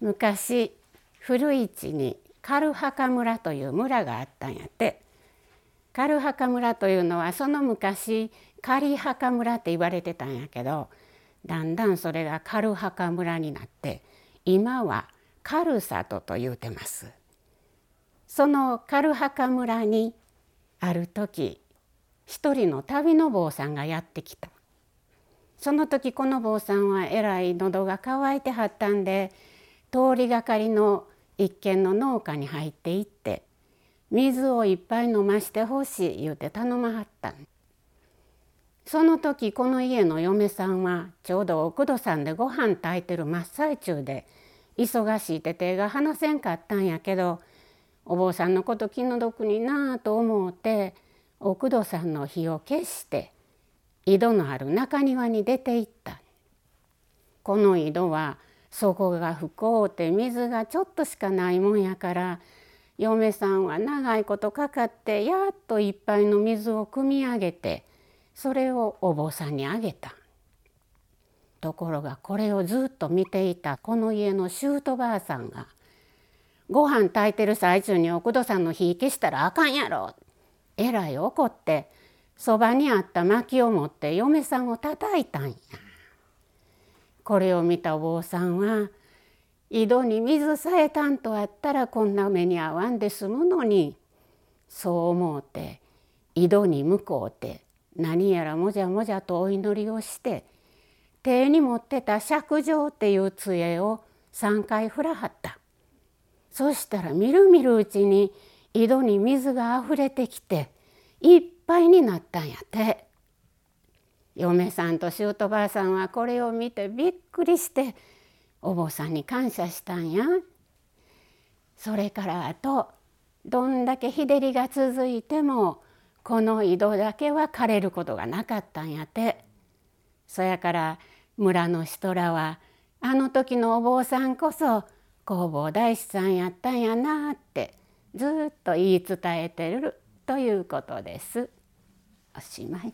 昔古市に軽墓村という村があったんやって軽墓村というのはその昔仮墓村って言われてたんやけどだんだんそれが軽墓村になって今は軽里と言うてます。その軽墓村にある時一人の旅の坊さんがやってきた。その時この坊さんはえらい喉が渇いてはったんで通りがかりの一軒の農家に入っていって水をいっぱい飲ましてほしい言うて頼まはったその時この家の嫁さんはちょうど奥戸さんでご飯炊いてる真っ最中で忙しいて手が離せんかったんやけどお坊さんのこと気の毒になあと思うて奥戸さんの火を消して井戸のある中庭に出て行った。この井戸は底が不幸て水がちょっとしかないもんやから嫁さんは長いことかかってやっと一杯の水を汲み上げてそれをお坊さんにあげた。ところがこれをずっと見ていたこの家の姑ばあさんが「ご飯炊いてる最中に奥戸さんの火消したらあかんやろ」えらい怒ってそばにあった薪を持って嫁さんを叩いたんや。これを見たお坊さんは井戸に水さえたんとあったらこんな目に遭わんで済むのにそう思うて井戸に向こうて何やらもじゃもじゃとお祈りをして手に持ってた釈状っていう杖を3回振らはったそしたらみるみるうちに井戸に水があふれてきていっぱいになったんやて。嫁さんと姑ばあさんはこれを見てびっくりしてお坊さんに感謝したんや。それからあとどんだけ日照りが続いてもこの井戸だけは枯れることがなかったんやて。そやから村の人らはあの時のお坊さんこそ弘法大師さんやったんやなってずっと言い伝えてるということです。おしまい。